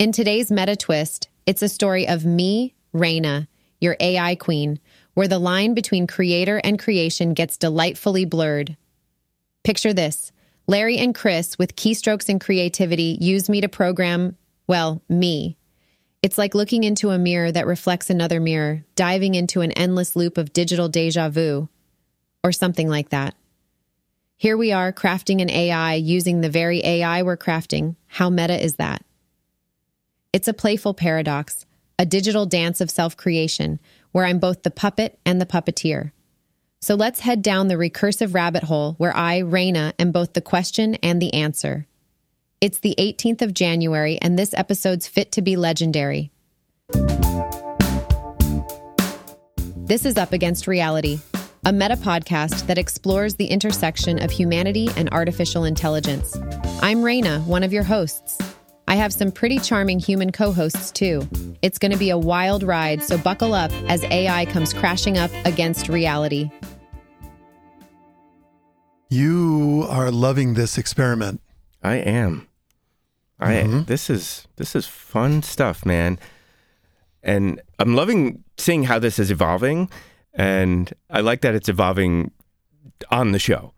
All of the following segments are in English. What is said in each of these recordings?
In today's meta twist, it's a story of me, Raina, your AI queen, where the line between creator and creation gets delightfully blurred. Picture this Larry and Chris, with keystrokes and creativity, use me to program, well, me. It's like looking into a mirror that reflects another mirror, diving into an endless loop of digital deja vu, or something like that. Here we are crafting an AI using the very AI we're crafting. How meta is that? It's a playful paradox, a digital dance of self creation, where I'm both the puppet and the puppeteer. So let's head down the recursive rabbit hole where I, Raina, am both the question and the answer. It's the 18th of January, and this episode's fit to be legendary. This is Up Against Reality, a meta podcast that explores the intersection of humanity and artificial intelligence. I'm Raina, one of your hosts. I have some pretty charming human co hosts too. It's going to be a wild ride, so buckle up as AI comes crashing up against reality. You are loving this experiment. I am. I mm-hmm. this is this is fun stuff, man. And I'm loving seeing how this is evolving and I like that it's evolving on the show.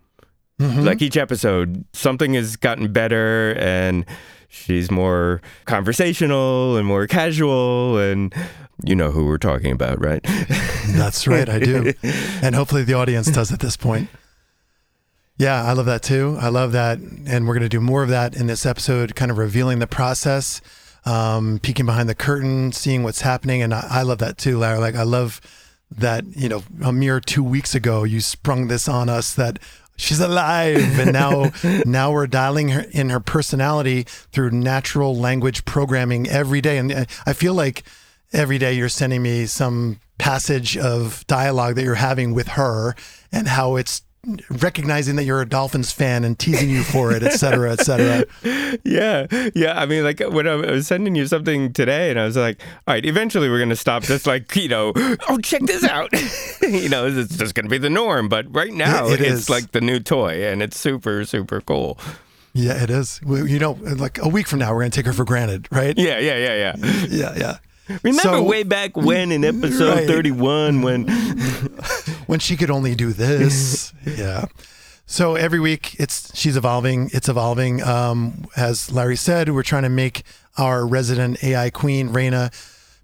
Mm-hmm. Like each episode, something has gotten better and she's more conversational and more casual and you know who we're talking about, right? That's right, I do. and hopefully the audience does at this point. Yeah, I love that too. I love that. And we're going to do more of that in this episode, kind of revealing the process, um, peeking behind the curtain, seeing what's happening. And I, I love that too, Larry. Like, I love that, you know, a mere two weeks ago, you sprung this on us that she's alive. And now now we're dialing her in her personality through natural language programming every day. And uh, i feel like every day you're sending me some passage of dialogue that you're having with her and how it's recognizing that you're a Dolphins fan and teasing you for it, et cetera, et cetera. yeah. Yeah. I mean, like when I was sending you something today and I was like, all right, eventually we're going to stop this, like, you know, oh, check this out. you know, it's just going to be the norm. But right now, it it's is. like the new toy and it's super, super cool. Yeah, it is. You know, like a week from now, we're going to take her for granted, right? Yeah, yeah, yeah, yeah. yeah, yeah. Remember so, way back when in episode right. 31 when when she could only do this. yeah. So every week it's she's evolving, it's evolving. Um, as Larry said, we're trying to make our resident AI queen, Raina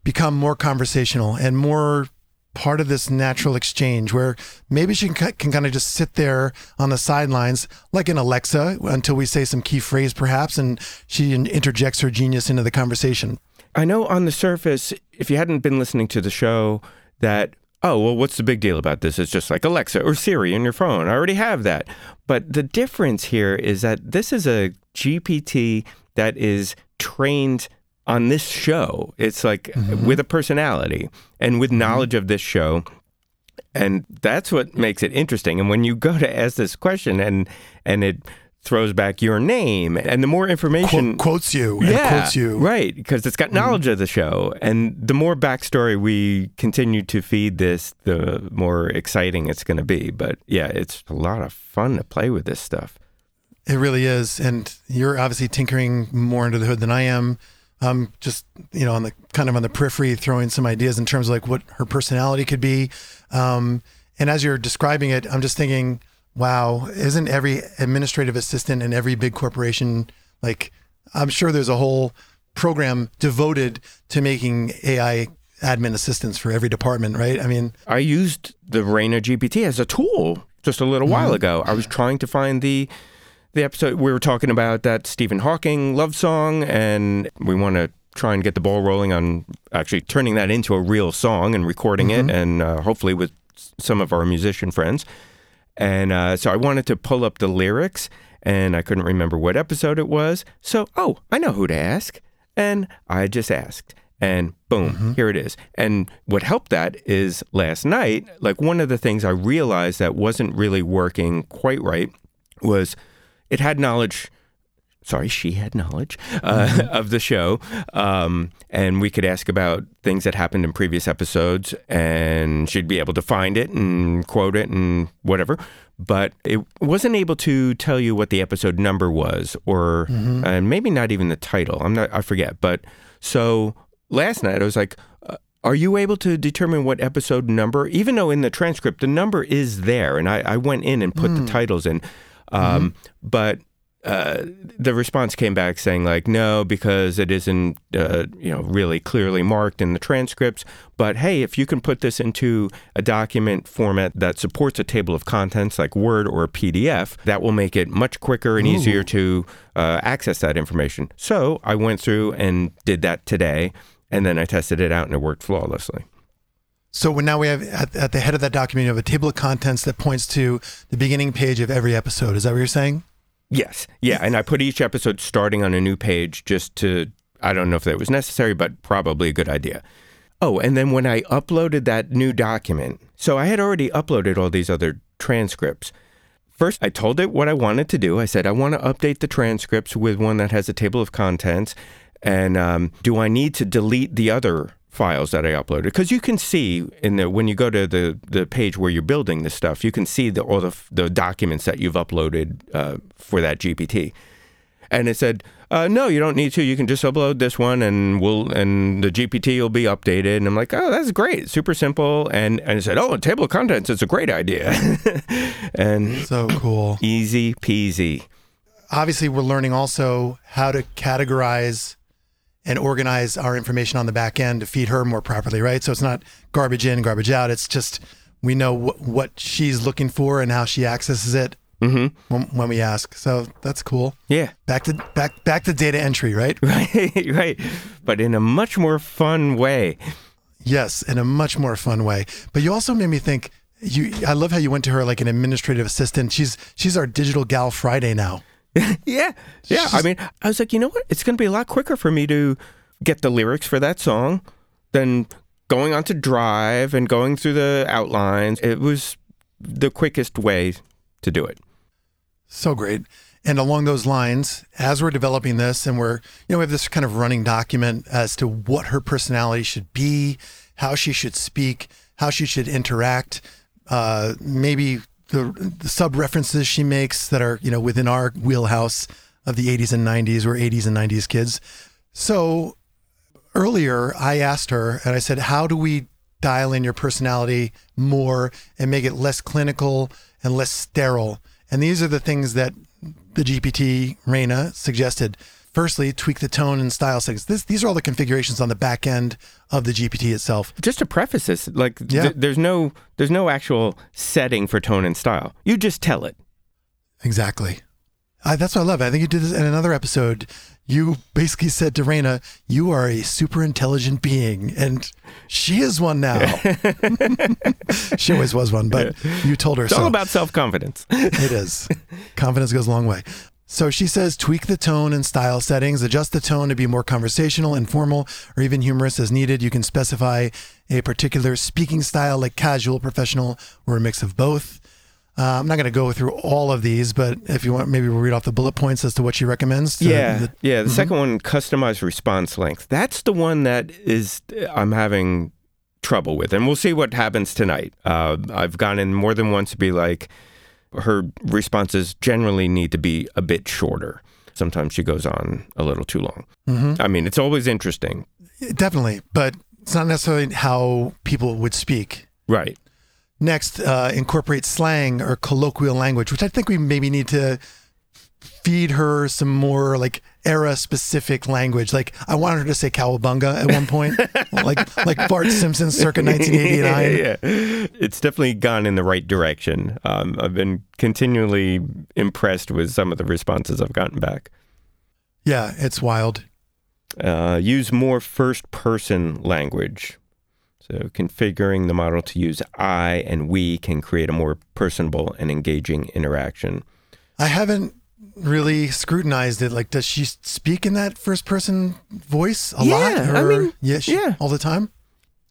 become more conversational and more part of this natural exchange where maybe she can, can kind of just sit there on the sidelines like an Alexa until we say some key phrase perhaps and she interjects her genius into the conversation. I know on the surface, if you hadn't been listening to the show, that, oh, well, what's the big deal about this? It's just like Alexa or Siri in your phone. I already have that. But the difference here is that this is a GPT that is trained on this show. It's like mm-hmm. with a personality and with mm-hmm. knowledge of this show. And that's what makes it interesting. And when you go to ask this question and and it throws back your name. And the more information Qu- quotes you yeah, quotes you. right because it's got knowledge mm of the show. And the more backstory we continue to feed this the more exciting it's going to be. But yeah it's a lot of fun to play with this stuff. It really is. And you're obviously tinkering more under the hood than i am. Um, just you know on the kind of on the periphery throwing some ideas in terms of like what her personality could be. Um, and as you're describing it i'm just thinking wow, isn't every administrative assistant in every big corporation like I'm sure there's a whole program devoted to making AI admin assistants for every department, right? I mean, I used the Raina GPT as a tool just a little mm-hmm. while ago. I was trying to find the the episode we were talking about that Stephen Hawking love song and we want to try and get the ball rolling on actually turning that into a real song and recording mm-hmm. it and uh, hopefully with some of our musician friends. And uh, so I wanted to pull up the lyrics and I couldn't remember what episode it was. So, oh, I know who to ask. And I just asked. And boom, mm-hmm. here it is. And what helped that is last night, like one of the things I realized that wasn't really working quite right was it had knowledge sorry, she had knowledge uh, mm-hmm. of the show. Um, and we could ask about things that happened in previous episodes, and she'd be able to find it and quote it and whatever. but it wasn't able to tell you what the episode number was, or and maybe not even the title. I'm not. I forget. But so last night I was like. uh, Are you able to determine what episode number? Even though in the transcript the number is there, and I, I went in and put the titles in, um, but uh, the response came back saying like no because it isn't uh, you know really clearly marked in the transcripts but hey if you can put this into a document format that supports a table of contents like word or pdf that will make it much quicker and easier to uh, access that information so i went through and did that today and then i tested it out and it worked flawlessly So when now we have at, at the head of that document, you have a table of contents that points to the beginning page of every episode. Is that what you're saying? Yes. Yeah. And I put each episode starting on a new page just to, I don't know if that was necessary, but probably a good idea. Oh, and then when I uploaded that new document, so I had already uploaded all these other transcripts. First, I told it what I wanted to do. I said, I want to update the transcripts with one that has a table of contents. And um, do I need to delete the other files that I uploaded? Because you can see in the when you go to the the page where you're building this stuff, you can see the all the the documents that you've uploaded uh, for that GPT. And it said, uh, no, you don't need to. You can just upload this one, and we'll and the GPT will be updated. And I'm like, oh, that's great, super simple. And and it said, oh, a table of contents is a great idea, and So cool. easy peasy. Obviously, we're learning also how to categorize and organize our information on the back end to feed her more properly, right? So it's not garbage in, garbage out. It's just we know what, what she's looking for and how she accesses it Mm-hmm. when, when we ask. So that's cool. Yeah. Back to back back to data entry, right? Right, right. But in a much more fun way. Yes, in a much more fun way. But you also made me think. You, I love how you went to her like an administrative assistant. She's she's our digital gal Friday now. Yeah. Yeah. I mean, I was like, you know what? It's going to be a lot quicker for me to get the lyrics for that song than going on to Drive and going through the outlines. It was the quickest way to do it. So great. And along those lines, as we're developing this and we're, you know, we have this kind of running document as to what her personality should be, how she should speak, how she should interact, uh, maybe the, the sub references she makes that are, you know, within our wheelhouse of the 80s and 90s. We're 80s and 90s kids. So earlier, I asked her and I said, How do we dial in your personality more and make it less clinical and less sterile? And these are the things that the GPT Raina suggested. Firstly, tweak the tone and style settings. This, these are all the configurations on the back end of the GPT itself. Just to preface this, like th- there's no there's no actual setting for tone and style. You just tell it. Exactly. I, that's what I love. I think you did this in another episode. You basically said to Raina, "You are a super intelligent being," and she is one now. she always was one, but you told her It's so. all about self confidence. It is. Confidence goes a long way. So she says tweak the tone and style settings, adjust the tone to be more conversational, informal, or even humorous as needed. You can specify a particular speaking style like casual, professional, or a mix of both. Uh, I'm not going to go through all of these, but if you want, maybe we'll read off the bullet points as to what she recommends. yeah, the- yeah. The second one, customized response length. That's the one that is I'm having trouble with, and we'll see what happens tonight. Uh, I've gone in more than once to be like, her responses generally need to be a bit shorter. Sometimes she goes on a little too long. Mhm. I mean, it's always interesting, Definitely, but it's not necessarily how people would speak. right? Next, uh, incorporate slang or colloquial language, which I think we maybe need to feed her some more like era specific language. Like I wanted her to say cowabunga at one point, like like Bart Simpson circa 1989. yeah, it's definitely gone in the right direction. Um, I've been continually impressed with some of the responses I've gotten back. Yeah, it's wild. Uh, use more first person language. So, configuring the model to use I and we can create a more personable and engaging interaction. I haven't really scrutinized it. Like, does she speak in that first person voice a lot? Yeah, I mean, yeah, she, yeah. all the time.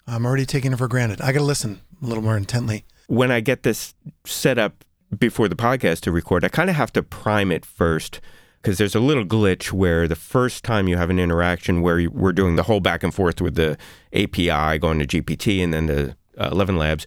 I'm already taking it for granted. I got to listen a little more intently. When I get this set up before the podcast to record, I kind of have to prime it first because there's a little glitch where the first time you have an interaction where you- we're doing the whole back and forth with the API going to GPT and then the uh, Eleven Labs,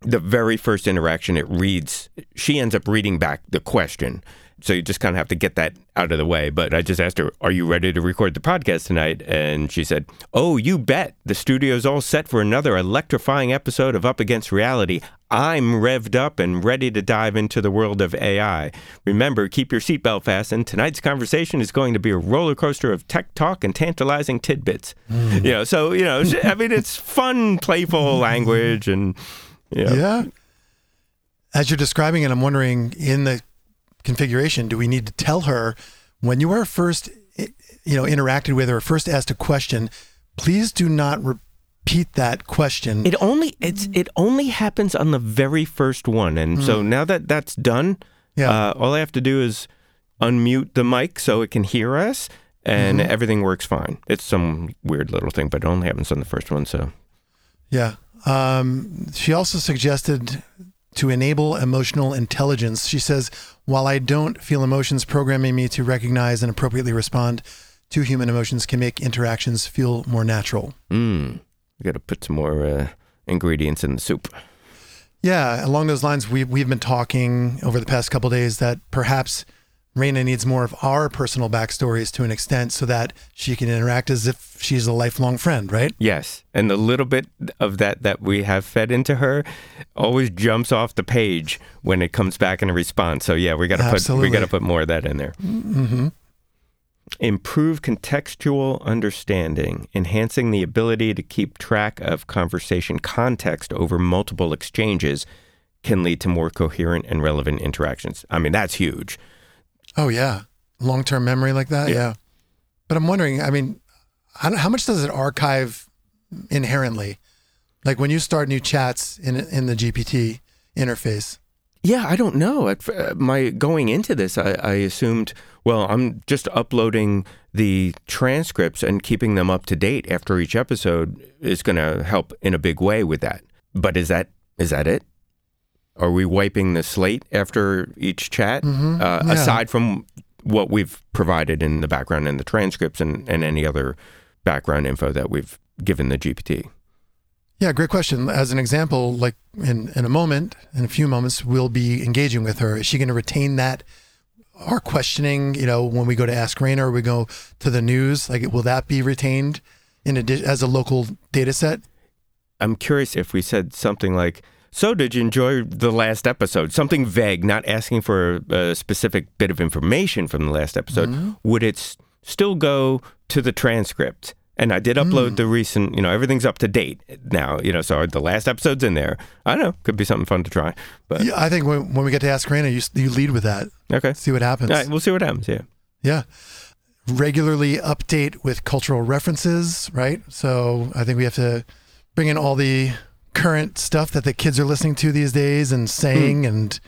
the very first interaction, it reads, she ends up reading back the question. So you just kind of have to get that out of the way. But I just asked her, Are you ready to record the podcast tonight? And she said, Oh, you bet. The studio's all set for another electrifying episode of Up Against Reality. I'm revved up and ready to dive into the world of AI. Remember, keep your seatbelt fastened. Tonight's conversation is going to be a roller coaster of tech talk and tantalizing tidbits. Mm. You know, so, you know, I mean, it's fun, playful language and, you know, Yeah. As you're describing it, I'm wondering in the configuration, do we need to tell her when you are first, you know, interacted with or first asked a question, please do not repeat that question. It only it's it only happens on the very first one, and so now that that's done, Yeah. uh, all I have to do is unmute the mic so it can hear us, and everything works fine. It's some weird little thing, but it only happens on the first one. So Yeah. Um, she also suggested to enable emotional intelligence. She says, while I don't feel emotions, programming me to recognize and appropriately respond to human emotions can make interactions feel more natural. mm, we got to put some more uh, ingredients in the soup. Yeah, along those lines, we've, we've been talking over the past couple days that perhaps Raina needs more of our personal backstories to an extent so that she can interact as if she's a lifelong friend, right? Yes, and the little bit of that that we have fed into her always jumps off the page when it comes back in a response. So yeah, we got to put we got to put more of that in there. Mm-hmm. Improve contextual understanding, enhancing the ability to keep track of conversation context over multiple exchanges can lead to more coherent and relevant interactions. I mean, that's huge. Oh yeah, long term memory like that. Yeah. Yeah. But I'm wondering. I mean, how much does it archive inherently? Like when you start new chats in in the GPT interface. Yeah, I don't know. At, uh, my going into this, I, I assumed, well, I'm just uploading the transcripts and keeping them up to date after each episode is going to help in a big way with that. But is that is that it? Are we wiping the slate after each chat? Mhm. Uh, Yeah. Aside from what we've provided in the background and the transcripts and, and any other background info that we've given the GPT. Yeah, great question. As an example, like in in a moment, in a few moments, we'll be engaging with her. Is she going to retain that? Our questioning, you know, when we go to Ask Raina or we go to the news, like will that be retained in addition as a local data set? I'm curious if we said something like, "So, did you enjoy the last episode?" Something vague, not asking for a, specific bit of information from the last episode. Mm-hmm. Would it s- still go to the transcript? And I did upload mm. the recent, you know, everything's up to date now, you know, so the last episode's in there. I don't know, could be something fun to try. But Yeah, I think when, when we get to Ask Raina, you, you lead with that. okay, See what happens. all right, we'll see what happens. Yeah, Yeah. Regularly update with cultural references, right? So I think we have to bring in all the current stuff that the kids are listening to these days and saying. And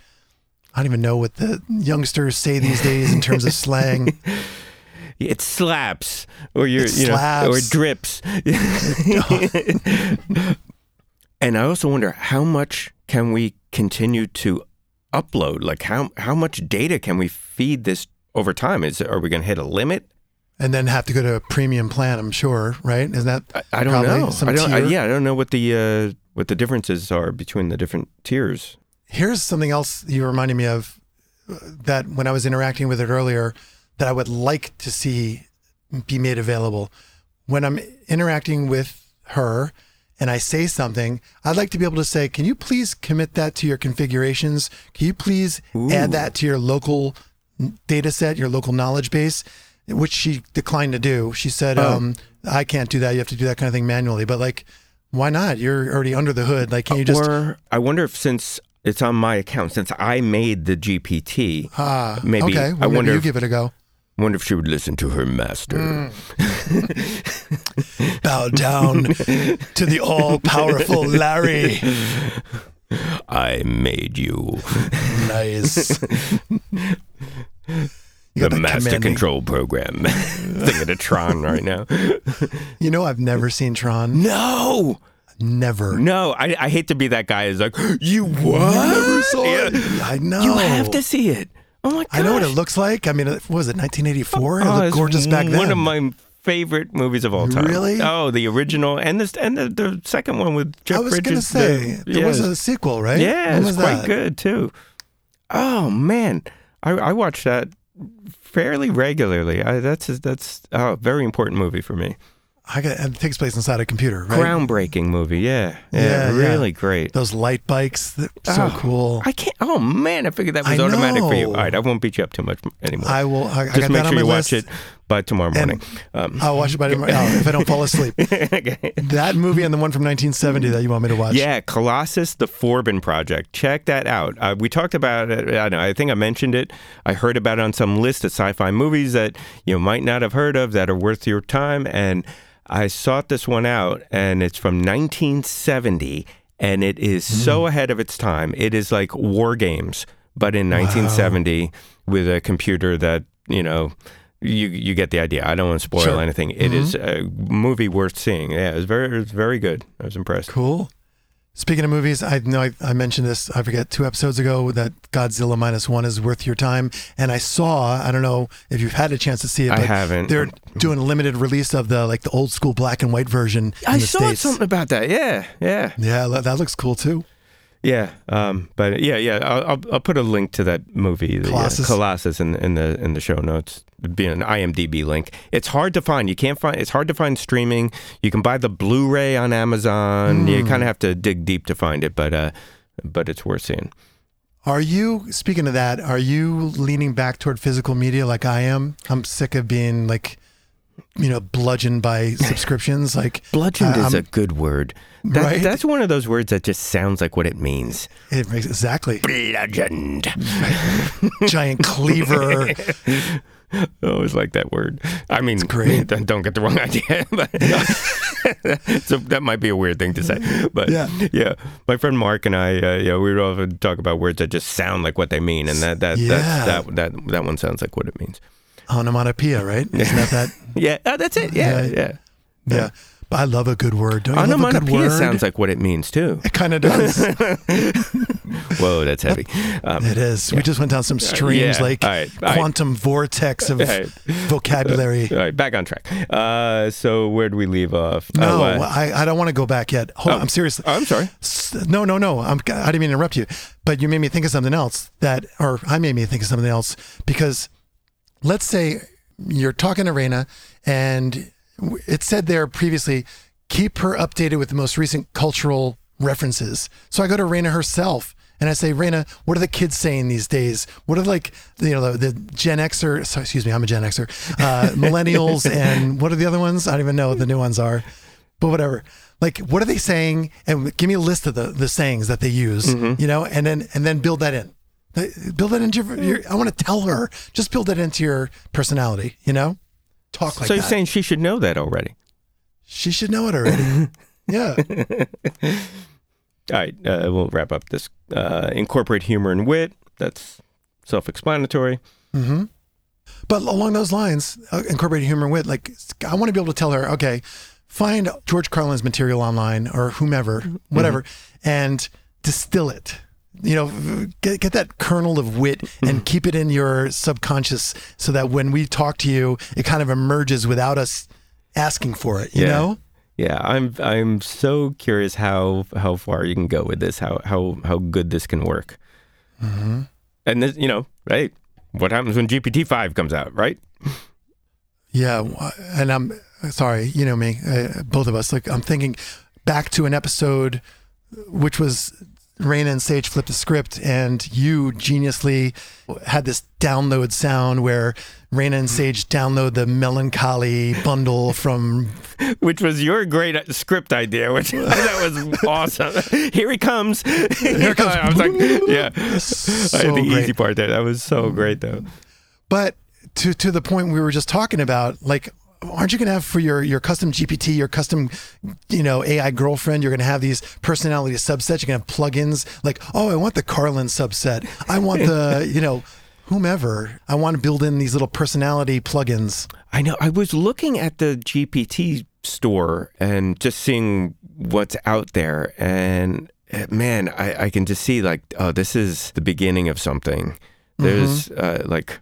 I don't even know what the youngsters say these days in terms of slang. it slaps, or you're, you know, or drips. and I also wonder how much can we continue to upload? Like how how much data can we feed this over time? Is are we going to hit a limit? And then have to go to a premium plan, I'm sure, right? Isn't that I, I don't know. I don't. I, yeah, I don't know what the uh, what the differences are between the different tiers. Here's something else you reminded me of uh, that when I was interacting with it earlier that I would like to see be made available. When I'm interacting with her and I say something, I'd like to be able to say, Can you please commit that to your configurations? Can you please add that to your local data set, your local knowledge base? Which she declined to do. She said, Oh. um, I can't do that. You have to do that kind of thing manually. But like, why not? You're already under the hood. Like, can you just or I wonder if since it's on my account, since I made the GPT, Ah, maybe- okay. I Well, maybe wonder you if- give it a go. wonder if she would listen to her master. Bow down to the all-powerful Larry. I made you Nice. The master commanding- control program. Thinking of Tron right now. You know, I've never seen Tron. No, Never. no, I, I hate to be that guy. Who's like, you what? Never saw Yeah. it. I know. You have to see it. Oh my god! I know what it looks like. I mean, what was it 1984? It Oh, looked it's gorgeous back then. One of my favorite movies of all time. Really? Oh, the original and this and the, the second one with Jeff Bridges. I was Bridges. gonna say the- there was a sequel, right? Yeah, it was was quite that? good too. Oh man, I, I watched that fairly regularly. I, that's that's oh, a very important movie for me. I got it takes place inside a computer, right? Groundbreaking movie. Yeah, yeah, Yeah, yeah. really great. Those light bikes, so Oh, cool. I can't. Oh man, I figured that was I automatic for you. All right, I won't beat you up too much anymore. I will. I, I Just got make that on sure my you list. watch it by tomorrow And- morning. Um, I'll watch it by tomorrow oh, if I don't fall asleep. okay. That movie and the one from 1970 that you want me to watch. Yeah, Colossus, the Forbin Project. Check that out. Uh, we talked about it. I, know, I think I mentioned it. I heard about it on some list of sci-fi movies that you might not have heard of that are worth your time. And I sought this one out, and it's from 1970, and it is so ahead of its time. It is like War Games, but in 1970 with a computer that you know. You you get the idea. I don't want to spoil Sure. anything. It is mm-hmm. a movie worth seeing. Yeah, it was very it was very good. I was impressed. Cool. Speaking of movies, I know I, I mentioned this, I forget, two episodes ago that Godzilla Minus One is worth your time. And I saw, I don't know if you've had a chance to see it, I haven't. they're mm-hmm. doing a limited release of the like the old school black and white version. I the saw States. something about that. Yeah, yeah, Yeah, that that looks cool too. Yeah. Um, but yeah, yeah. I'll, I'll, put a link to that movie, the, uh, Colossus. Colossus, in, in the in the show notes. It'd be an IMDb link. It's hard to find. You can't find. It's hard to find streaming. You can buy the Blu-ray on Amazon. You kind of have to dig deep to find it, but uh, but it's worth seeing. Are you speaking of that? Are you leaning back toward physical media like I am? I'm sick of being like, you know, bludgeoned by subscriptions. Like Bludgeoned I- is a good word. That, Right? That's one of those words that just sounds like what it means. it makes exactly Bludgeoned. giant cleaver. I always like that word. I mean, great. don't get the wrong idea. But so that might be a weird thing to say. But Yeah. yeah, my friend Mark and I, uh, yeah, we would often talk about words that just sound like what they mean, and that that Yeah. that's, that that that one sounds like what it means. Onomatopoeia, right? Isn't that that? Yeah, uh, that's it. Yeah, Yeah. yeah. Yeah. But I love a good word. Don't you love a good word? sounds like what it means too. it kind of does. Whoa, that's heavy. Um, It is. We just went down some strange, yeah. like right. All right. quantum vortex of All right. vocabulary. all right, back on track. Uh, so where do we leave off? No, Oh, uh, I, I don't want to go back yet. Hold on, Oh. I'm serious. oh, I'm sorry. No, no, no. I'm, I didn't mean to interrupt you, but you made me think of something else that, or I made me think of something else because let's say you're talking to Raina and it said there previously, keep her updated with the most recent cultural references. So I go to Raina herself and I say, Raina, what are the kids saying these days? What are like, you know, the, the Gen Xer, sorry, excuse me, I'm a Gen Xer, uh, millennials, and what are the other ones? I don't even know what the new ones are, but whatever. Like, what are they saying? And give me a list of the, the sayings that they use, you know, and then, and then build that in. Build that into your, your I want to tell her, just build that into your personality, you know? Talk like so you're that. saying she should know that already? she should know it already. yeah. All right, uh, we'll wrap up this. Uh, incorporate humor and wit. That's self-explanatory. hmm But along those lines, uh, incorporating humor and wit, like I want to be able to tell her, okay, find George Carlin's material online or whomever, whatever, and distill it. You know, get, get that kernel of wit and keep it in your subconscious so that when we talk to you, it kind of emerges without us asking for it, you Yeah. know? Yeah, I'm I'm so curious how how far you can go with this. How how how good this can work. Mm-hmm. And this, you know, right? What happens when GPT five comes out, right? Yeah, and I'm sorry, you know me, uh, both of us. Like I'm thinking back to an episode which was Raina and Sage flipped the script, and you geniusly had this download sound where Raina and Sage download the melancholy bundle from. Which was your great script idea, which that was awesome. Here he comes. Here comes. I was like, yeah. I So had the easy part there. That was so great, though. But to to the point we were just talking about, like, aren't you going to have for your your custom GPT, your custom, you know, AI girlfriend? You're going to have these personality subsets. You're going to have plugins like, oh, I want the Carlin subset. I want the, you know, whomever. I want to build in these little personality plugins. I know. I was looking at the GPT store and just seeing what's out there, and uh, man, I, I can just see like, oh, this is the beginning of something. There's uh, like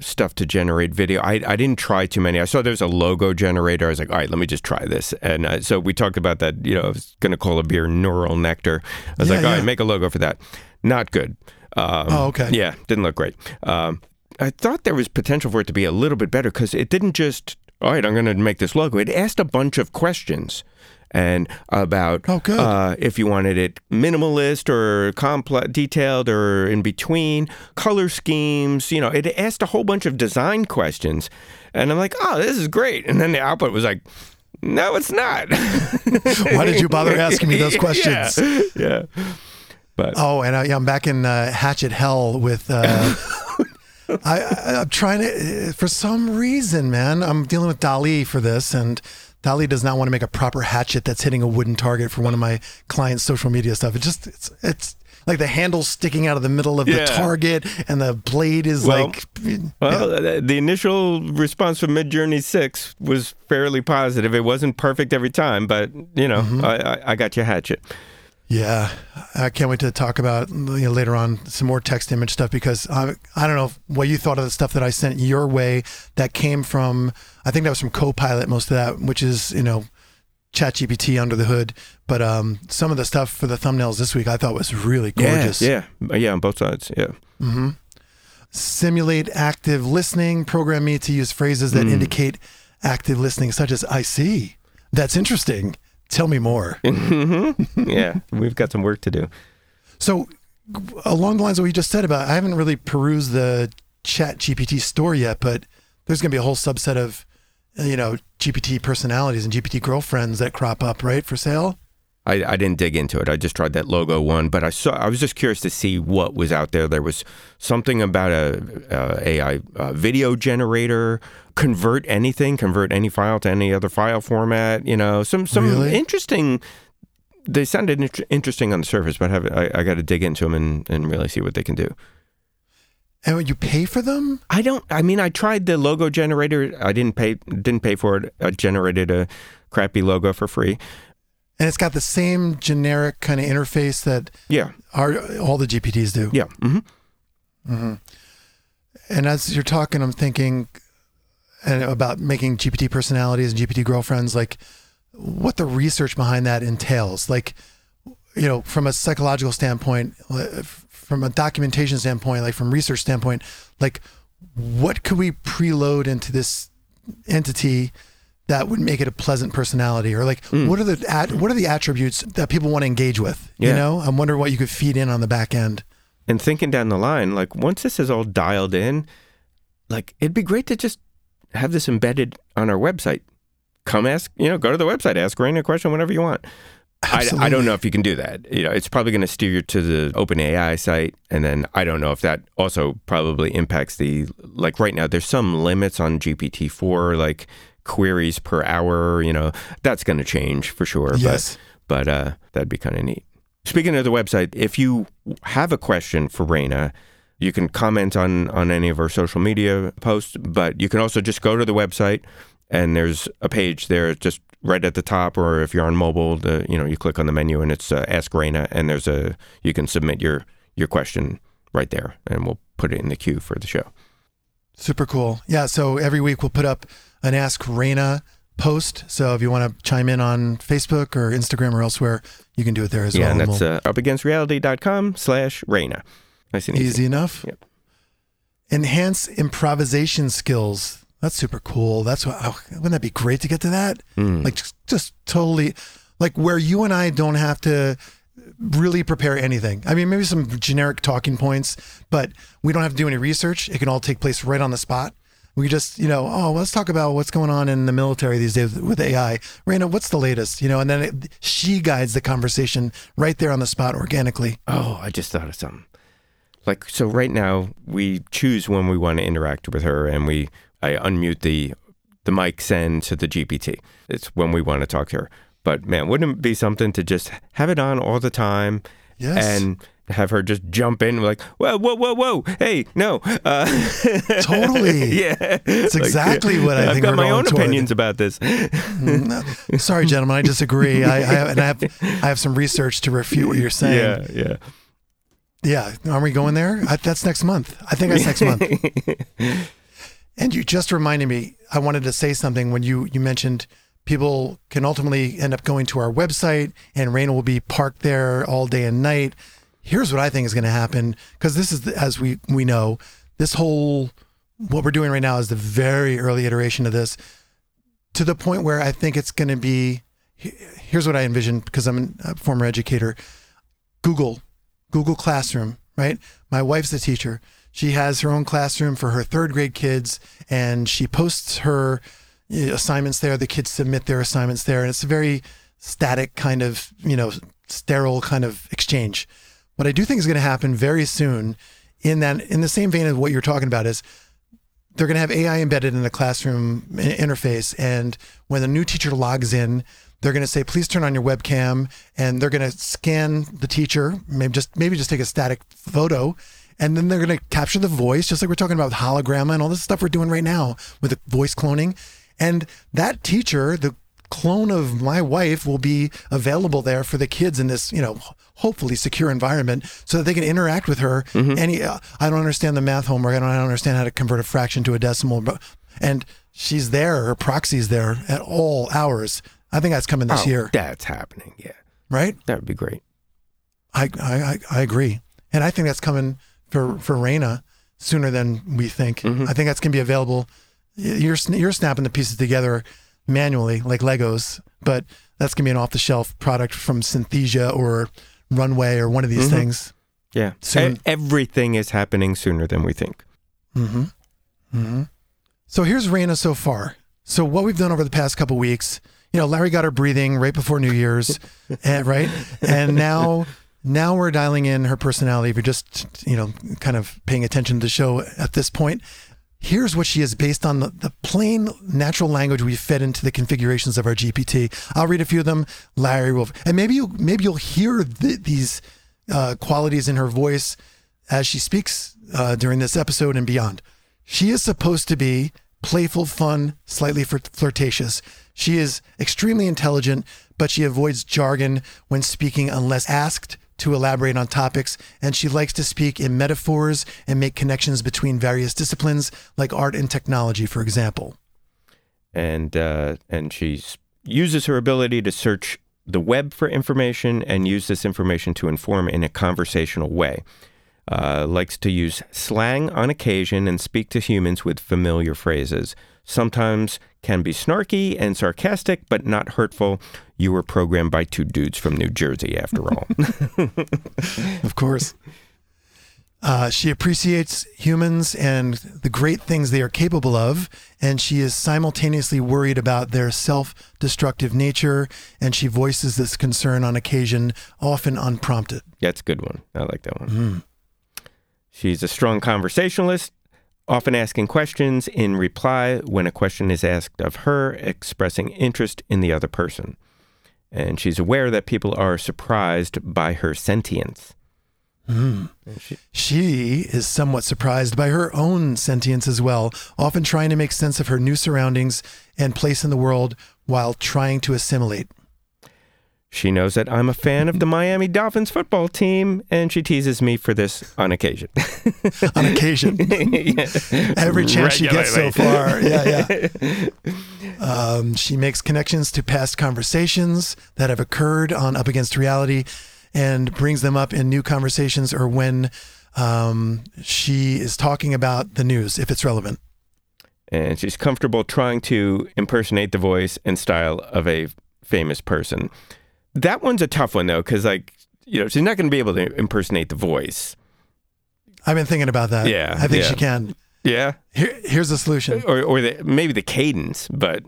stuff to generate video. I, I didn't try too many. I saw there's a logo generator. I was like, all right, let me just try this. And uh, so we talked about that. You know, I was going to call a beer Neural Nectar. I was Yeah, like, all yeah. right, make a logo for that. Not good. Um, Oh, okay. Yeah, didn't look great. Um, I thought there was potential for it to be a little bit better because it didn't just, all right, I'm going to make this logo. It asked a bunch of questions and about Oh, good. uh, if you wanted it minimalist or complex, detailed or in between, color schemes. You know, it asked a whole bunch of design questions, and I'm like, oh, this is great. And then the output was like, no, it's not. Why did you bother asking me those questions? yeah. yeah. But Oh, and I, yeah, I'm back in uh, Hatchet Hell with. Uh, I, I'm trying to, for some reason, man, I'm dealing with DALL-E for this, and DALL-E does not want to make a proper hatchet that's hitting a wooden target for one of my clients' social media stuff. It just, it's, it's like the handle sticking out of the middle of Yeah. the target, and the blade is Well- like. Well, uh, the initial response from Midjourney Six was fairly positive. It wasn't perfect every time, but you know, Mm-hmm. I, I, I got your hatchet. Yeah, I can't wait to talk about you know, later on some more text image stuff because I, I don't know what you thought of the stuff that I sent your way that came from I think that was from Copilot most of that which is you know ChatGPT under the hood but um, some of the stuff for the thumbnails this week I thought was really gorgeous. Yeah, yeah, yeah, on both sides. Yeah. mm-hmm. Simulate active listening. Program me to use phrases that indicate active listening, such as "I see." That's interesting. Tell me more. Mm-hmm. yeah, we've got some work to do. So, along the lines of what you just said about, I haven't really perused the Chat GPT store yet, but there's going to be a whole subset of, you know, GPT personalities and GPT girlfriends that crop up, right, for sale. I, I didn't dig into it. I just tried that logo one, but I saw. I was just curious to see what was out there. There was something about a, a AI uh video generator, convert anything, convert any file to any other file format. You know, some some Really? interesting. They sounded int- interesting on the surface, but have, I, I got to dig into them and, and really see what they can do. And you pay for them, I don't. I mean, I tried the logo generator. I didn't pay. Didn't pay for it. I generated a crappy logo for free. And it's got the same generic kind of interface that Yeah. our, all the GPTs do. Yeah. hmm And as you're talking, I'm thinking and about making GPT personalities and GPT girlfriends, like what the research behind that entails. Like, you know, from a psychological standpoint, from a documentation standpoint, like from research standpoint, like what could we preload into this entity that would make it a pleasant personality, or like hmm. what are the at, what are the attributes that people want to engage with? You know, I'm wondering what you could feed in on the back end. and thinking down the line, like once this is all dialed in, like it'd be great to just have this embedded on our website. Come ask, you know, go to the website, ask Raina a question whenever you want. I, I don't know if you can do that. You know, it's probably going to steer you to the OpenAI site, and then I don't know if that also probably impacts the like right now. There's some limits on GPT four, like queries per hour. You know, that's going to change for sure. Yes. but but uh, that'd be kind of neat. Speaking of the website, if you have a question for Raina, you can comment on on any of our social media posts, but you can also just go to the website and there's a page there just right at the top or if you're on mobile, the, you know, you click on the menu and it's uh, ask Raina and there's a you can submit your your question right there and we'll put it in the queue for the show. Super cool. Yeah. So every week we'll put up an Ask Raina post. So if you want to chime in on Facebook or Instagram or elsewhere, you can do it there as yeah, well. and and that's we'll- uh, upagainstreality.com slash Raina. Nice and easy. easy enough. Yep. Enhance improvisation skills. That's super cool. That's what, oh, wouldn't that be great to get to that? Mm. Like just, just totally like where you and I don't have to really prepare anything. I mean, maybe some generic talking points, but we don't have to do any research. It can all take place right on the spot. We just, you know, oh, let's talk about what's going on in the military these days with AI. Raina, what's the latest? You know, and then it, she guides the conversation right there on the spot organically. Oh, I just thought of something. Like so right now we choose when we want to interact with her and we I unmute the the mic send to the GPT. It's when we want to talk to her. But man, wouldn't it be something to just have it on all the time Yes. and have her just jump in like, whoa, whoa, whoa, whoa, hey, no, uh, Totally. yeah, It's exactly what I I've think got my own toward. opinions about this. Mm, Sorry, gentlemen, I disagree. I, I have, and I have I have some research to refute what you're saying. yeah, yeah. Yeah, are we going there? I, that's next month. I think that's next month. And you just reminded me, I wanted to say something when you, you mentioned people can ultimately end up going to our website and Raina will be parked there all day and night. Here's what I think is going to happen because this is, as we, we know, this whole, what we're doing right now is the very early iteration of this to the point where I think it's going to be, here's what I envision because I'm a former educator Google, Google Classroom, right? My wife's a teacher. She has her own classroom for her third grade kids and she posts her eh, assignments there. The kids submit their assignments there. And it's a very static kind of, you know, sterile kind of exchange. What I do think is going to happen very soon in that, in the same vein of what you're talking about is they're going to have AI embedded in the classroom interface. And when the new teacher logs in, they're going to say, please turn on your webcam and they're going to scan the teacher, maybe just, maybe just take a static photo. And then they're going to capture the voice, just like we're talking about hologram and all this stuff we're doing right now with the voice cloning. And that teacher, the clone of my wife will be available there for the kids in this, you know, hopefully secure environment so that they can interact with her. Mm-hmm. Any, uh, I don't understand the math homework. I don't, I don't understand how to convert a fraction to a decimal, but, and she's there, her proxy's there at all hours. I think that's coming this oh, year. That's happening. Yeah. Right. That would be great. I, I, I agree. And I think that's coming for, for Raina sooner than we think. Mm-hmm. I think that's going to be available. You're, you're snapping the pieces together manually like Legos, but that's going to be an off the shelf product from Synthesia or Runway or one of these mm-hmm. things. Yeah. Soon. Everything is happening sooner than we think. Mm-hmm. Mm-hmm. So here's Raina so far. So what we've done over the past couple weeks, you know, Larry got her breathing right before New Year's, and, right? And now, now we're dialing in her personality. If you're just, you know, kind of paying attention to the show at this point, here's what she is based on the, the plain natural language we fed into the configurations of our GPT. I'll read a few of them. Larry will, and maybe you maybe you'll hear the, these uh, qualities in her voice as she speaks uh, during this episode and beyond. She is supposed to be playful, fun, slightly flirtatious. She is extremely intelligent, but she avoids jargon when speaking unless asked to elaborate on topics, and she likes to speak in metaphors and make connections between various disciplines, like art and technology, for example. And uh, and she uses her ability to search the web for information and use this information to inform in a conversational way. Uh, likes to use slang on occasion and speak to humans with familiar phrases sometimes can be snarky and sarcastic, but not hurtful. You were programmed by two dudes from New Jersey, after all. of course. Uh, she appreciates humans and the great things they are capable of, and she is simultaneously worried about their self destructive nature, and she voices this concern on occasion, often unprompted. That's a good one. I like that one. Mm. She's a strong conversationalist, often asking questions in reply when a question is asked of her, expressing interest in the other person. And she's aware that people are surprised by her sentience. Mm. She, she is somewhat surprised by her own sentience as well, often trying to make sense of her new surroundings and place in the world while trying to assimilate. She knows that I'm a fan of the Miami Dolphins football team, and she teases me for this on occasion. on occasion. yeah. Every chance she gets so far. Yeah, yeah. Um, she makes connections to past conversations that have occurred on Up Against Reality and brings them up in new conversations or when um, she is talking about the news, if it's relevant. And she's comfortable trying to impersonate the voice and style of a famous person. That one's a tough one though, because like you know she's not going to be able to impersonate the voice. I've been thinking about that. Yeah, I think yeah. she can. Yeah. Here, here's the solution. Or, or the, maybe the cadence, but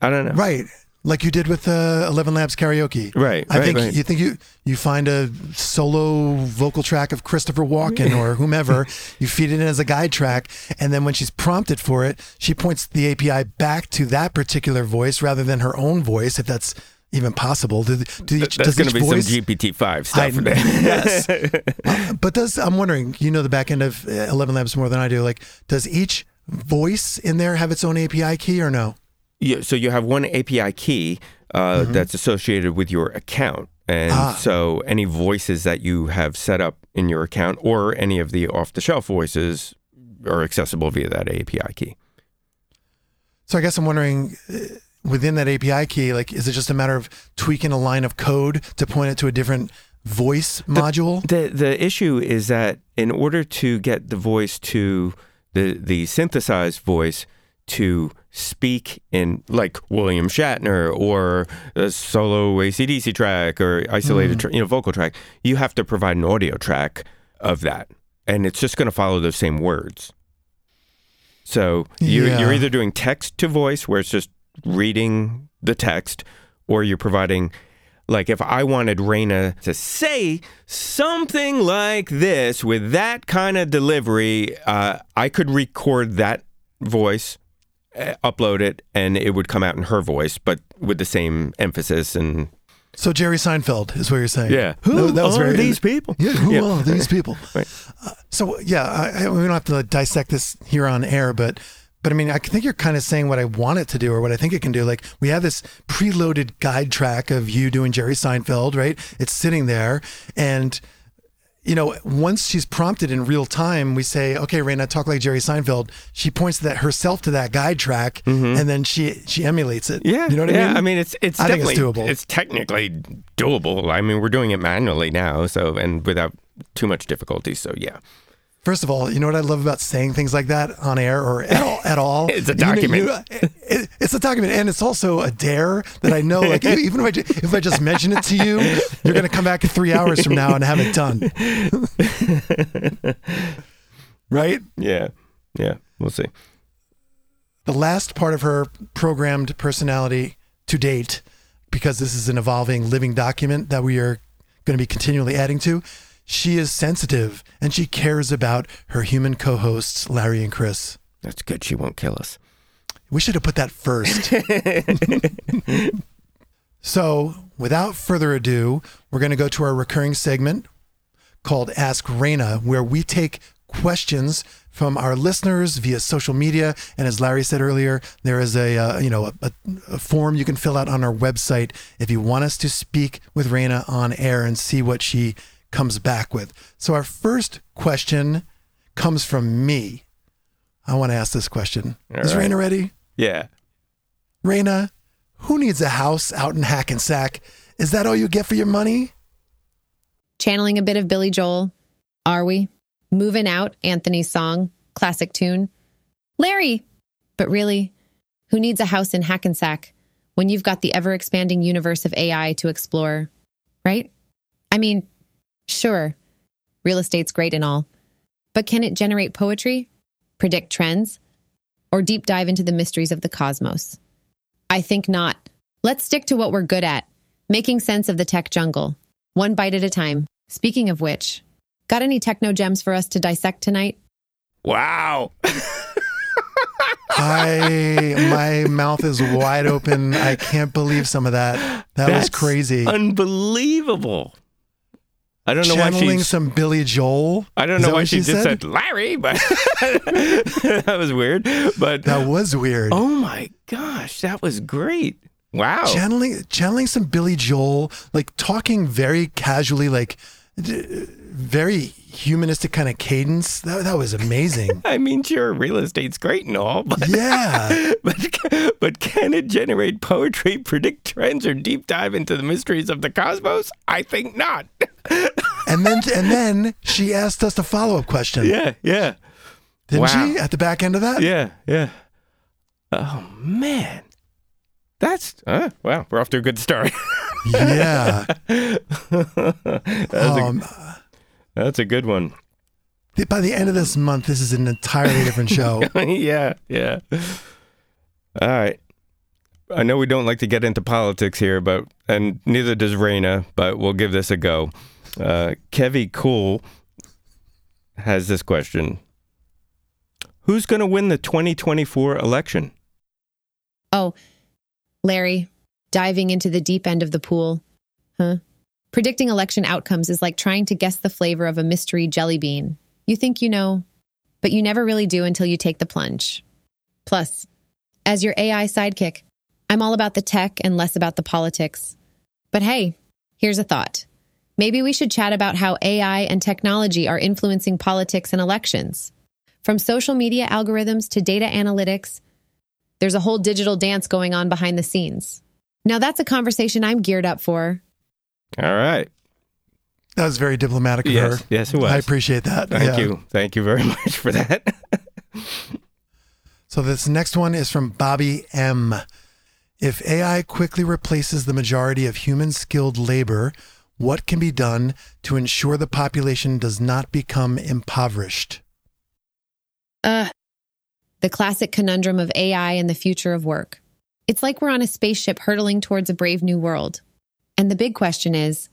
I don't know. Right. Like you did with uh, Eleven Labs karaoke. Right. I right, think right. you think you you find a solo vocal track of Christopher Walken or whomever, you feed it in as a guide track, and then when she's prompted for it, she points the API back to that particular voice rather than her own voice, if that's even possible. Do, do each, That's going to be voice, some GPT five stuff. I, yes, uh, but does I'm wondering? You know the back end of uh, Eleven Labs more than I do. Like, does each voice in there have its own API key or no? Yeah, so you have one API key uh, mm-hmm. that's associated with your account. And ah. so any voices that you have set up in your account or any of the off the shelf voices are accessible via that API key. So I guess I'm wondering uh, within that API key, like, is it just a matter of tweaking a line of code to point it to a different voice module? The the issue is that in order to get the voice to the the synthesized voice to speak in like William Shatner or a solo ACDC track or isolated mm-hmm. tra- you know vocal track, you have to provide an audio track of that, and it's just going to follow those same words. So you, Yeah. you're either doing text to voice, where it's just reading the text, or you're providing, like, if I wanted Raina to say something like this with that kind of delivery, uh, I could record that voice, uh, upload it, and it would come out in her voice, but with the same emphasis and So Jerry Seinfeld is what you're saying. yeah. Who that was are very- these people? Yeah, who Yeah. are these people? Right. Uh, so yeah, I, I, we don't have to dissect this here on air, but but I mean, I think you're kind of saying what I want it to do or what I think it can do. Like we have this preloaded guide track of you doing Jerry Seinfeld, right? It's sitting there, and you know, once she's prompted in real time, we say, "Okay, Raina, talk like Jerry Seinfeld." She points that herself to that guide track, and then she she emulates it. Mm-hmm. Yeah, you know what yeah. I mean? I mean, it's it's I think it's definitely doable. It's technically doable. I mean, we're doing it manually now, so and without too much difficulty. So yeah, First of all, you know what I love about saying things like that on air or at all? At all It's a You know- document. you know, it- it's a document, and it's also a dare that I know. Like even if I ju- if I just mention it to you, you're going to come back in three hours from now and have it done. right? yeah, yeah. We'll see. The last part of her programmed personality to date, because this is an evolving living document that we are going to be continually adding to. She is sensitive and she cares about her human co-hosts Larry and Chris. That's good. She won't kill us. We should have put that first. so, without further ado, we're going to go to our recurring segment called Ask Raina, where we take questions from our listeners via social media. And as Larry said earlier, there is a uh, you know a, a, a form you can fill out on our website if you want us to speak with Raina on air and see what she comes back with. So, our first question comes from me. I want to ask this question. All is right. Raina ready? Yeah. Raina, who needs a house out in Hackensack? Is that all you get for your money? Channeling a bit of Billy Joel. Are we? Moving out, Anthony's song, classic tune. Larry! But really, who needs a house in Hackensack when you've got the ever expanding universe of AI to explore? Right? I mean, sure, real estate's great and all, but can it generate poetry, predict trends, or deep dive into the mysteries of the cosmos? I think not. Let's stick to what we're good at making sense of the tech jungle, one bite at a time. Speaking of which, got any techno gems for us to dissect tonight? Wow. I my mouth is wide open. I can't believe some of that. That was crazy. Unbelievable. I don't know why Channeling she's. some Billy Joel. I don't Is know why she, just said? said Larry, but that was weird. But That was weird. oh my gosh, that was great. Wow. Channeling channeling some Billy Joel, like talking very casually, like very humanistic kind of cadence. That that was amazing. I mean, sure, real estate's great and all, but yeah. but but can it generate poetry, predict trends, or deep dive into the mysteries of the cosmos? I think not. And then and then she asked us a follow up question. yeah, yeah, Didn't Wow. she? At the back end of that? yeah, yeah. Oh man, that's uh, well, we're off to a good start. Yeah. that's, Um, a, that's a good one. by the end of this month, this is an entirely different show. yeah, yeah. All right. I know we don't like to get into politics here, but and neither does Raina, but we'll give this a go. Uh, Kevy Cool has this question: Who's going to win the 2024 election? Oh, Larry, diving into the deep end of the pool. Huh? Predicting election outcomes is like trying to guess the flavor of a mystery jelly bean. You think you know, but you never really do until you take the plunge. Plus, as your AI sidekick, I'm all about the tech and less about the politics. But hey, here's a thought. Maybe we should chat about how AI and technology are influencing politics and elections. From social media algorithms to data analytics, There's a whole digital dance going on behind the scenes. Now, that's a conversation I'm geared up for. All right. That was very diplomatic of Yes, her. yes, it was. I appreciate that. Thank Yeah. you. Thank you very much for that. So this next one is from Bobby M. If AI quickly replaces the majority of human skilled labor, what can be done to ensure the population does not become impoverished? Uh, the classic conundrum of AI and the future of work. It's like we're on a spaceship hurtling towards a brave new world. And the big question is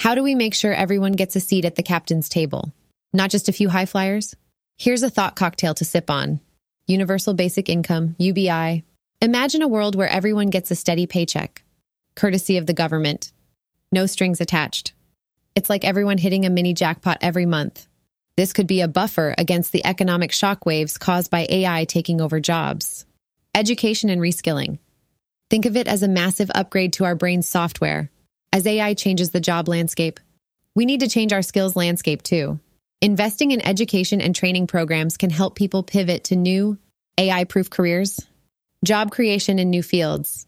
how do we make sure everyone gets a seat at the captain's table? Not just a few high flyers? Here's a thought cocktail to sip on Universal Basic Income, UBI. Imagine a world where everyone gets a steady paycheck, courtesy of the government, no strings attached. It's like everyone hitting a mini jackpot every month. This could be a buffer against the economic shockwaves caused by AI taking over jobs. Education and reskilling. Think of it as a massive upgrade to our brain's software. As AI changes the job landscape, we need to change our skills landscape too. Investing in education and training programs can help people pivot to new, AI proof careers, job creation in new fields.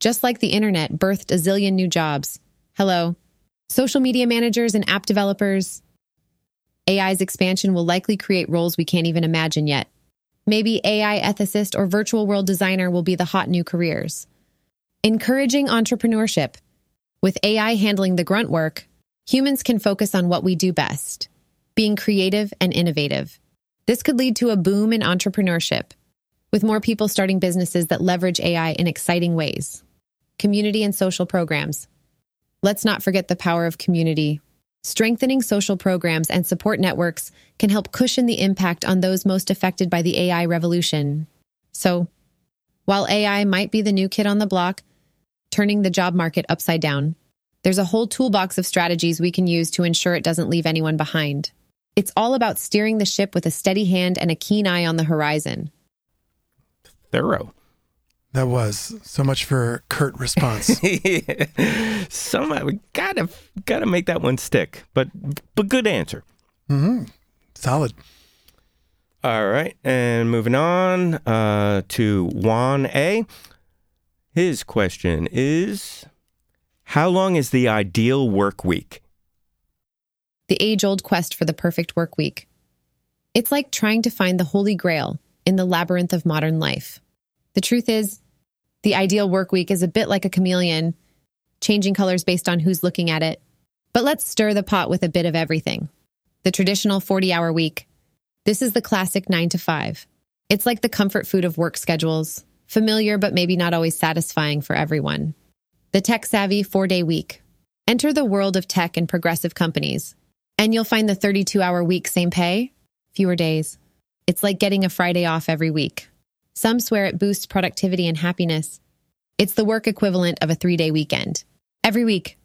Just like the internet birthed a zillion new jobs. Hello. Social media managers and app developers, AI's expansion will likely create roles we can't even imagine yet. Maybe AI ethicist or virtual world designer will be the hot new careers. Encouraging entrepreneurship. With AI handling the grunt work, humans can focus on what we do best being creative and innovative. This could lead to a boom in entrepreneurship, with more people starting businesses that leverage AI in exciting ways. Community and social programs. Let's not forget the power of community. Strengthening social programs and support networks can help cushion the impact on those most affected by the AI revolution. So, while AI might be the new kid on the block, turning the job market upside down, there's a whole toolbox of strategies we can use to ensure it doesn't leave anyone behind. It's all about steering the ship with a steady hand and a keen eye on the horizon. Thorough. That was so much for curt response. Somehow we gotta gotta make that one stick. But but good answer. Mm-hmm. Solid. All right, and moving on uh, to Juan A. His question is How long is the ideal work week? the age old quest for the perfect work week. It's like trying to find the holy grail in the labyrinth of modern life. The truth is, the ideal work week is a bit like a chameleon, changing colors based on who's looking at it. But let's stir the pot with a bit of everything. The traditional 40 hour week. This is the classic 9 to 5. It's like the comfort food of work schedules, familiar but maybe not always satisfying for everyone. The tech savvy four day week. Enter the world of tech and progressive companies. And you'll find the 32 hour week, same pay, fewer days. It's like getting a Friday off every week. Some swear it boosts productivity and happiness. It's the work equivalent of a three day weekend. Every week,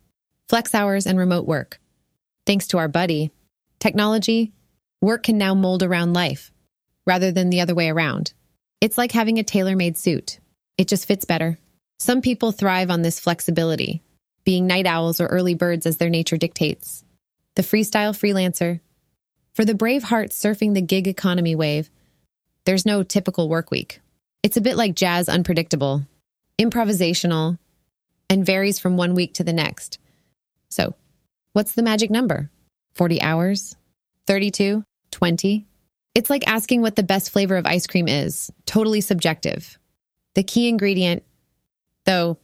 flex hours and remote work. Thanks to our buddy, technology, work can now mold around life rather than the other way around. It's like having a tailor made suit, it just fits better. Some people thrive on this flexibility, being night owls or early birds as their nature dictates the freestyle freelancer. For the brave hearts surfing the gig economy wave, there's no typical work week. It's a bit like jazz unpredictable, improvisational, and varies from one week to the next. So, what's the magic number? 40 hours? 32? 20? It's like asking what the best flavor of ice cream is, totally subjective. The key ingredient, though,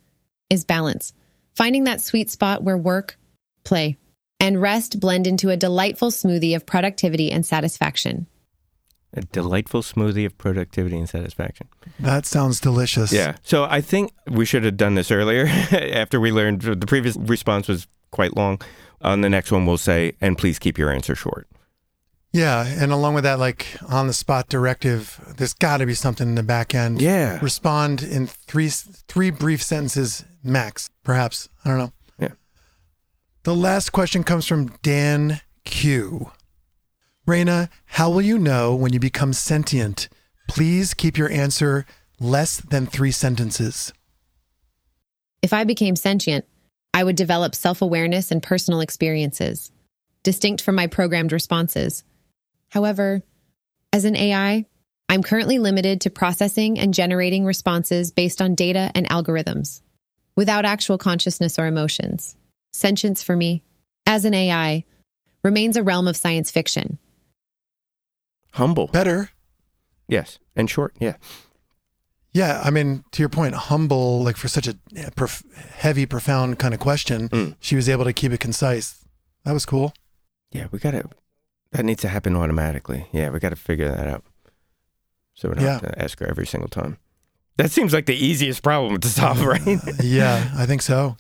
is balance. Finding that sweet spot where work, play, and rest blend into a delightful smoothie of productivity and satisfaction. A delightful smoothie of productivity and satisfaction. That sounds delicious. Yeah. So I think we should have done this earlier after we learned the previous response was quite long. On the next one, we'll say, and please keep your answer short. Yeah. And along with that, like on the spot directive, there's got to be something in the back end. Yeah. Respond in three three brief sentences max, perhaps. I don't know. Yeah. The last question comes from Dan Q. Raina, how will you know when you become sentient? Please keep your answer less than three sentences. If I became sentient, I would develop self awareness and personal experiences, distinct from my programmed responses. However, as an AI, I'm currently limited to processing and generating responses based on data and algorithms, without actual consciousness or emotions. Sentience for me, as an AI, remains a realm of science fiction. Humble. Better. Yes. And short. Yeah. Yeah, I mean, to your point, humble, like for such a prof- heavy, profound kind of question, Mm. she was able to keep it concise. That was cool. Yeah. We got to, that needs to happen automatically. Yeah. We got to figure that out. So we don't have Yeah. to ask her every single time. That seems like the easiest problem to solve, right? yeah, I think so.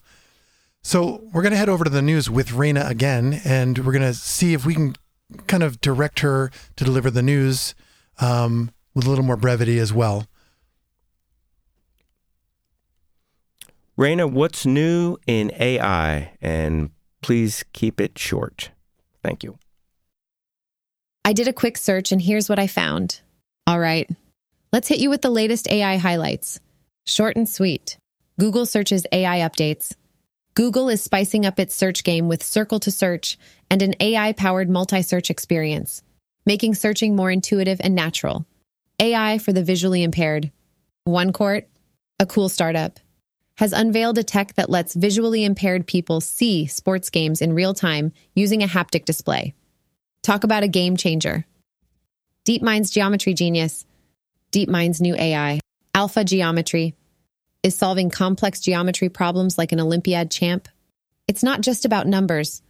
So we're going to head over to the news with Raina again, and we're going to see if we can kind of direct her to deliver the news um, with a little more brevity as well. Raina, what's new in AI? And please keep it short. Thank you. I did a quick search and here's what I found. All right, let's hit you with the latest AI highlights. Short and sweet. Google searches AI updates. Google is spicing up its search game with Circle to Search and an AI powered multi search experience, making searching more intuitive and natural. AI for the visually impaired. OneCourt, a cool startup, has unveiled a tech that lets visually impaired people see sports games in real time using a haptic display. Talk about a game changer. DeepMind's geometry genius, DeepMind's new AI, Alpha Geometry, is solving complex geometry problems like an Olympiad champ. It's not just about numbers,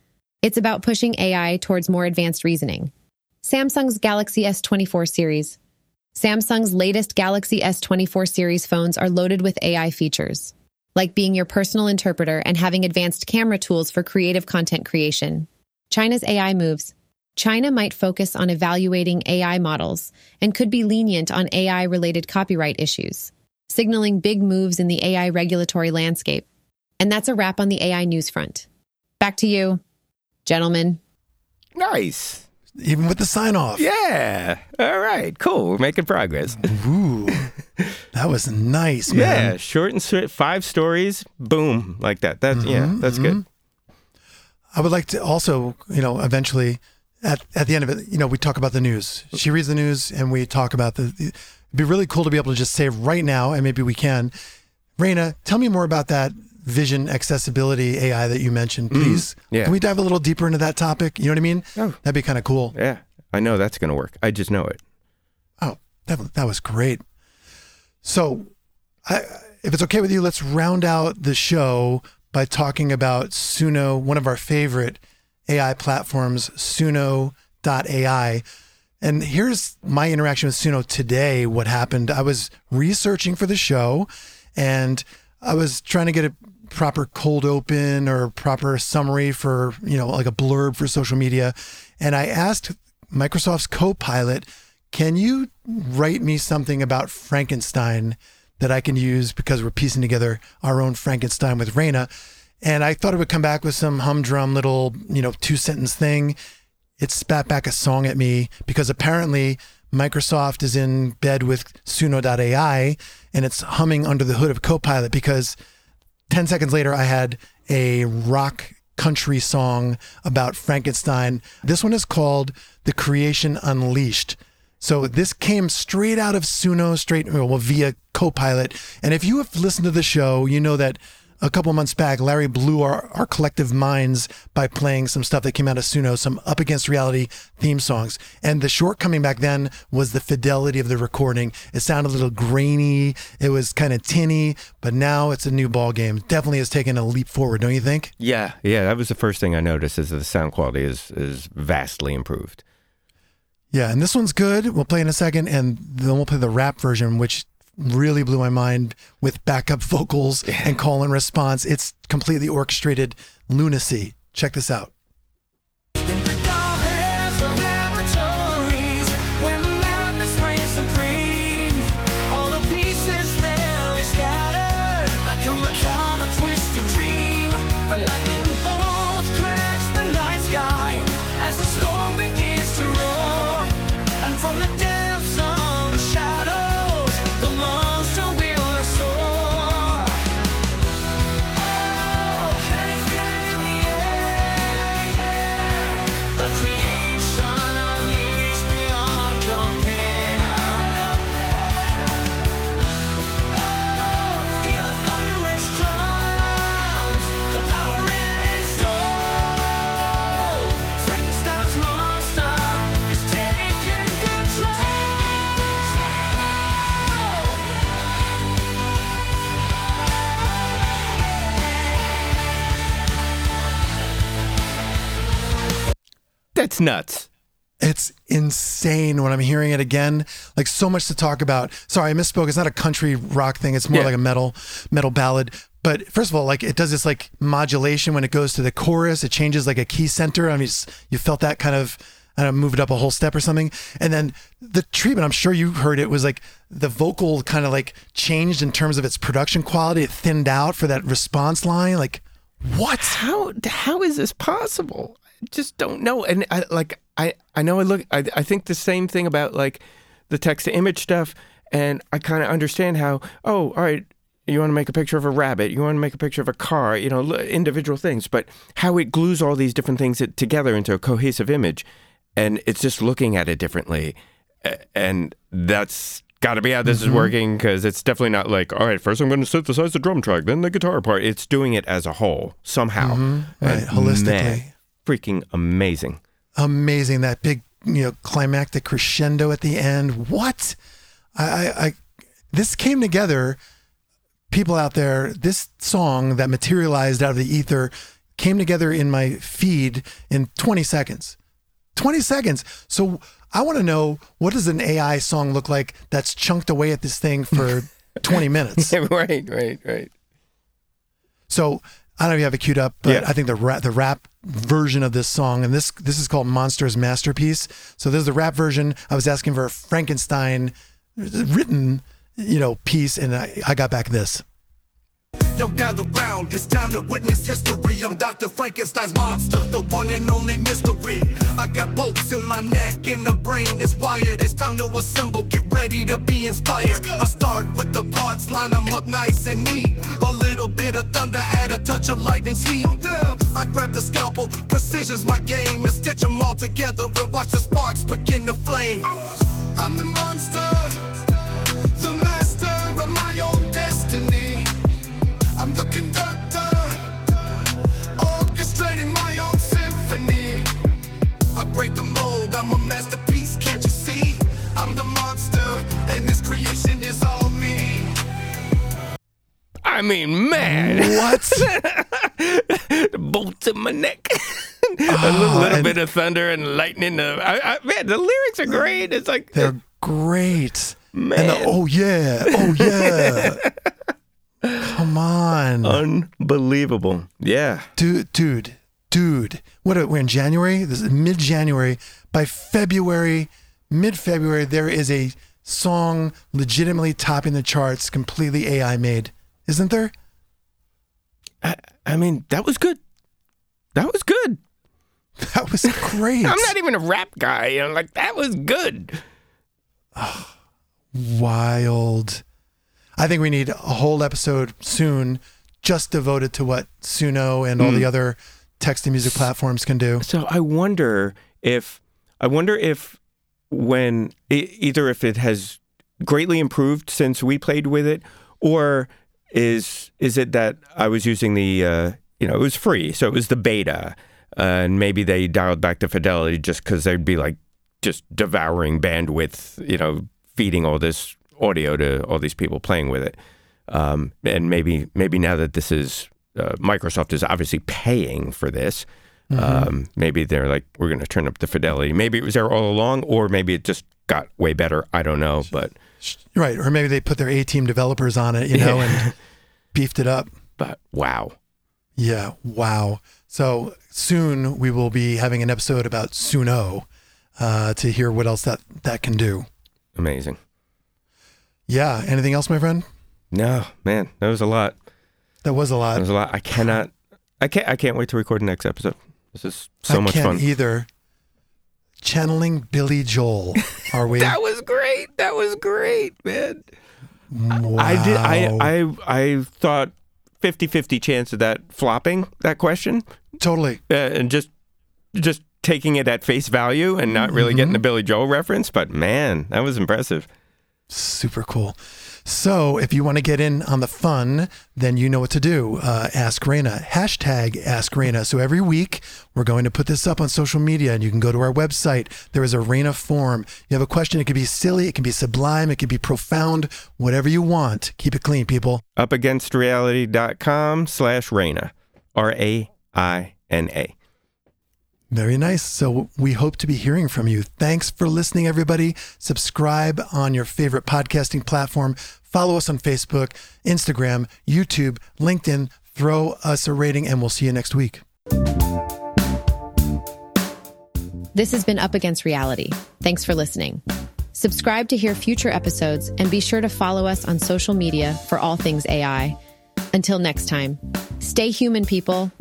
it's about pushing AI towards more advanced reasoning. Samsung's Galaxy S24 series. Samsung's latest Galaxy S24 series phones are loaded with AI features, like being your personal interpreter and having advanced camera tools for creative content creation. China's AI moves. China might focus on evaluating AI models and could be lenient on AI related copyright issues, signaling big moves in the AI regulatory landscape. And that's a wrap on the AI news front. Back to you, gentlemen. Nice. Even with the sign off. Yeah. All right. Cool. We're making progress. Ooh, that was nice, man. Yeah. Short and sweet. Five stories. Boom. Like that. That's, yeah, Mhm, that's good. I would like to also, you know, eventually at, at the end of it, you know, we talk about the news. She reads the news and we talk about the, the- it'd be really cool to be able to just say right now, and maybe we can. Raina, tell me more about that vision accessibility AI that you mentioned, please. Mm, yeah. Can we dive a little deeper into that topic? You know what I mean? Oh. That'd be kind of cool. Yeah. I know that's going to work. I just know it. Oh, that, that was great. So, I, if it's okay with you, let's round out the show by talking about Suno, one of our favorite AI platforms, Suno.ai. And here's my interaction with Suno today. What happened? I was researching for the show and I was trying to get a proper cold open or proper summary for, you know, like a blurb for social media. And I asked Microsoft's Copilot, can you write me something about Frankenstein that I can use because we're piecing together our own Frankenstein with Raina? And I thought it would come back with some humdrum little, you know, two sentence thing. It spat back a song at me because apparently Microsoft is in bed with Suno.ai and it's humming under the hood of Copilot because 10 seconds later, I had a rock country song about Frankenstein. This one is called The Creation Unleashed. So this came straight out of Suno, straight well, via Copilot. And if you have listened to the show, you know that a couple months back, Larry blew our, our collective minds by playing some stuff that came out of Suno, some up against reality theme songs. And the shortcoming back then was the fidelity of the recording. It sounded a little grainy, it was kind of tinny, but now it's a new ball game. Definitely has taken a leap forward, don't you think? Yeah. Yeah. That was the first thing I noticed is that the sound quality is, is vastly improved. Yeah, and this one's good. We'll play in a second, and then we'll play the rap version, which really blew my mind with backup vocals and call and response. It's completely orchestrated lunacy. Check this out. That's nuts. It's insane when I'm hearing it again. Like so much to talk about. Sorry, I misspoke. It's not a country rock thing. It's more Yeah. like a metal metal ballad. But first of all, like it does this like modulation when it goes to the chorus. It changes like a key center. I mean, it's, you felt that kind of. I don't know, move it up a whole step or something. And then the treatment, I'm sure you heard it, was like the vocal kind of like changed in terms of its production quality. It thinned out for that response line. Like, what? How how is this possible? Just don't know. And I like I I know I look I I think the same thing about like the text to image stuff. And I kind of understand how oh all right you want to make a picture of a rabbit you want to make a picture of a car you know individual things. But how it glues all these different things together into a cohesive image and it's just looking at it differently. And that's got to be how this is mm-hmm. working because it's definitely not like all right first i'm going to synthesize the drum track then the guitar part. It's doing it as a whole somehow. Mm-hmm. Right, holistically. man, freaking amazing. Amazing that big you know climactic crescendo at the end. What? I, I i this came together. People out there this song that materialized out of the ether came together in my feed in 20 seconds. 20 seconds. So i want to know what does an ai song look like that's chunked away at this thing for 20 minutes? Right right right. So I don't know if you have it queued up, but Yeah. I think the rap, the rap version of this song, and this this is called Monster's Masterpiece. So this is the rap version. I was asking for a Frankenstein written, you know, piece, and I, I got back this. Yo, gather round, it's time to witness history. I'm Dr. Frankenstein's monster, the one and only mystery. I got bolts in my neck and the brain is wired. It's time to assemble, get ready to be inspired. I start with the parts, line them up nice and neat. A little bit of thunder, add a touch of lightning heat. I grab the scalpel, precision's my game, and stitch them all together and watch the sparks begin to flame. I'm the monster, break the mold, I'm a masterpiece, can't you see? I'm the monster, and this creation is all me. i mean man What? the bolts in my neck a little, little and- bit of thunder and lightning uh, I, I, man the lyrics are great it's like They're great. Man. And the, oh yeah, oh yeah. Come on, unbelievable yeah dude, dude, dude. What? are- We're in January. This is mid-January. By February, mid-February, there is a song legitimately topping the charts, completely AI made, isn't there? I, I mean that was good that was good That was great. i'm not even a rap guy you know like that was good Wild. I think we need a whole episode soon just devoted to what Suno and all Hmm. the other text music platforms can do. So I wonder if I wonder if when either if it has greatly improved since we played with it, or is is it that I was using the uh, you know it was free, so it was the beta, uh, and maybe they dialed back the fidelity just because they'd be like just devouring bandwidth, you know, feeding all this audio to all these people playing with it, um, and maybe maybe now that this is uh, Microsoft is obviously paying for this. Um, maybe they're like, we're going to turn up the fidelity. Maybe it was there all along, or maybe it just got way better. I don't know, but Right. Or maybe they put their A team developers on it, you know, and beefed it up. but wow, Yeah. Wow. So soon we will be having an episode about Suno uh, to hear what else that, that can do. amazing. Yeah. Anything else, my friend? No, man, that was a lot. That was a That lot. was a lot. I cannot. I can't. I can't wait to record the next episode. This is so I much can't fun. either. Channeling Billy Joel, are we? That was great. That was great, man. wow. I did. I. I. I thought 50-50 chance of that flopping that question, totally. uh, and just just taking it at face value and not really getting the Billy Joel reference. But man, that was impressive. Super cool. So, if you want to get in on the fun, then you know what to do. Uh, Ask Raina, hashtag Ask Raina. So, every week we're going to put this up on social media and you can go to our website. There is a Raina form. You have a question, it could be silly, it can be sublime, it could be profound, whatever you want. Keep it clean, people. Upagainstreality.com slash Raina. R A I N A. Very nice. So we hope to be hearing from you. Thanks for listening, everybody. Subscribe on your favorite podcasting platform. Follow us on Facebook, Instagram, YouTube, LinkedIn. Throw us a rating, and we'll see you next week. This has been Up Against Reality. Thanks for listening. Subscribe to hear future episodes and be sure to follow us on social media for all things AI. Until next time, stay human, people.